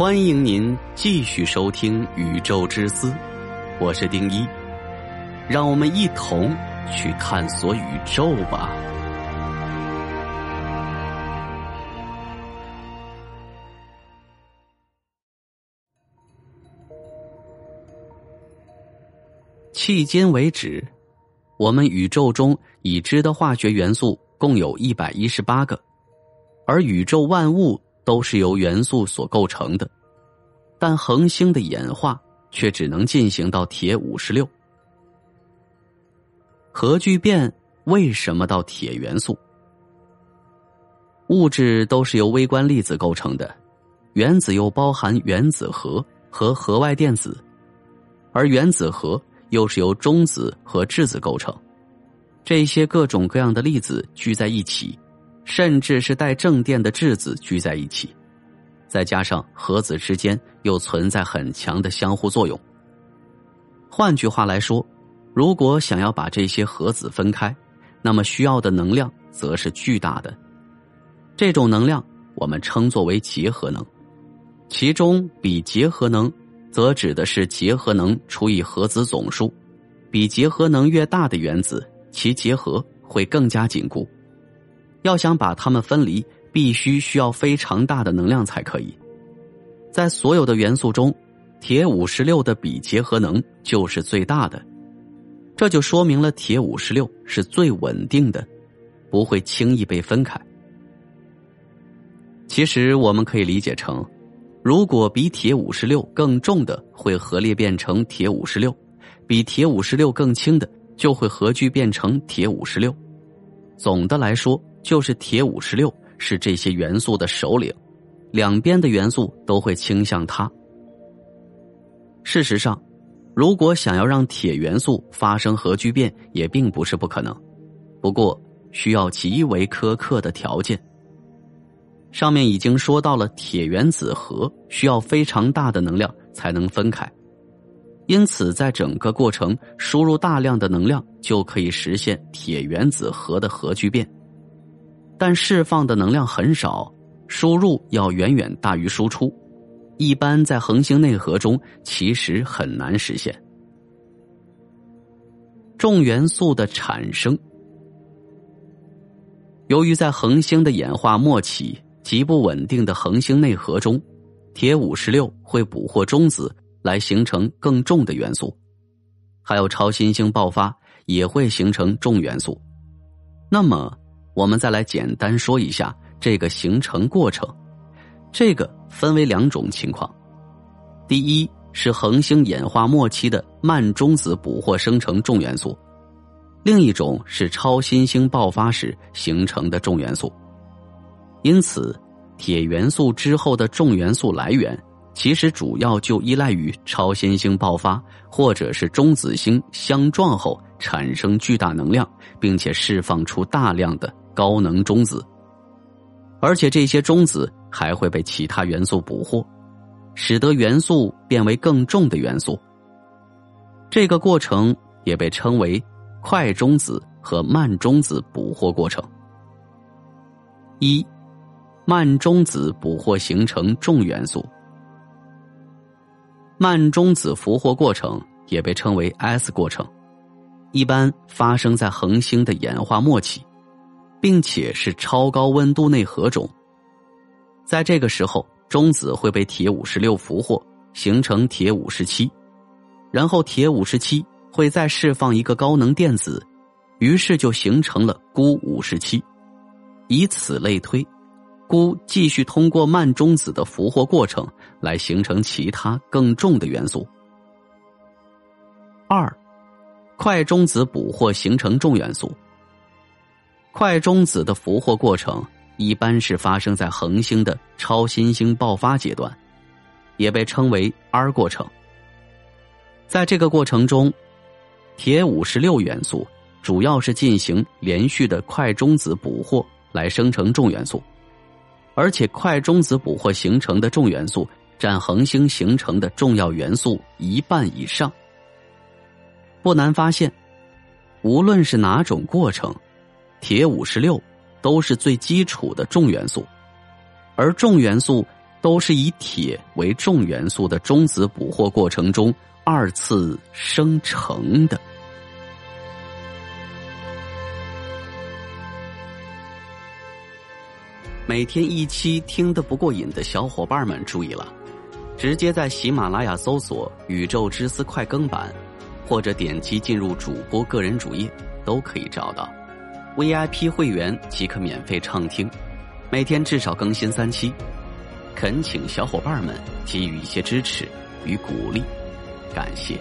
欢迎您继续收听《宇宙之思》，我是丁一，让我们一同去探索宇宙吧。迄今为止，我们宇宙中已知的化学元素共有一百一十八个，而宇宙万物。都是由元素所构成的，但恒星的演化却只能进行到铁五十六。核聚变为什么到铁元素？物质都是由微观粒子构成的，原子又包含原子核和核外电子，而原子核又是由中子和质子构成。这些各种各样的粒子聚在一起。甚至是带正电的质子聚在一起，再加上核子之间又存在很强的相互作用。换句话来说，如果想要把这些核子分开，那么需要的能量则是巨大的。这种能量我们称作为结合能，其中比结合能则指的是结合能除以核子总数，比结合能越大的原子，其结合会更加紧固。要想把它们分离，必须需要非常大的能量才可以。在所有的元素中，铁五十六的比结合能就是最大的，这就说明了铁五十六是最稳定的，不会轻易被分开。其实我们可以理解成，如果比铁五十六更重的会核裂变成铁五十六，比铁五十六更轻的就会核聚变成铁五十六。总的来说。就是铁五十六是这些元素的首领，两边的元素都会倾向它。事实上，如果想要让铁元素发生核聚变，也并不是不可能，不过需要极为苛刻的条件。上面已经说到了，铁原子核需要非常大的能量才能分开，因此在整个过程输入大量的能量就可以实现铁原子核的核聚变。但释放的能量很少，输入要远远大于输出，一般在恒星内核中其实很难实现。重元素的产生，由于在恒星的演化末期极不稳定的恒星内核中，铁五十六会捕获中子来形成更重的元素，还有超新星爆发也会形成重元素，那么。我们再来简单说一下这个形成过程，这个分为两种情况，第一是恒星演化末期的慢中子捕获生成重元素，另一种是超新星爆发时形成的重元素。因此，铁元素之后的重元素来源，其实主要就依赖于超新星爆发或者是中子星相撞后产生巨大能量，并且释放出大量的。高能中子，而且这些中子还会被其他元素捕获，使得元素变为更重的元素。这个过程也被称为快中子和慢中子捕获过程。一，慢中子捕获形成重元素。慢中子俘获过程也被称为 S 过程，一般发生在恒星的演化末期。并且是超高温度内核中，在这个时候，中子会被铁五十六俘获，形成铁五十七，然后铁五十七会再释放一个高能电子，于是就形成了钴五十七，以此类推，钴继续通过慢中子的俘获过程来形成其他更重的元素。二，快中子捕获形成重元素。快中子的俘获过程一般是发生在恒星的超新星爆发阶段，也被称为 R 过程。在这个过程中，铁五十六元素主要是进行连续的快中子捕获来生成重元素，而且快中子捕获形成的重元素占恒星形成的重要元素一半以上。不难发现，无论是哪种过程。铁五十六都是最基础的重元素，而重元素都是以铁为重元素的中子捕获过程中二次生成的。每天一期听得不过瘾的小伙伴们注意了，直接在喜马拉雅搜索“宇宙之思快更版”，或者点击进入主播个人主页，都可以找到。VIP 会员即可免费畅听，每天至少更新三期。恳请小伙伴们给予一些支持与鼓励，感谢。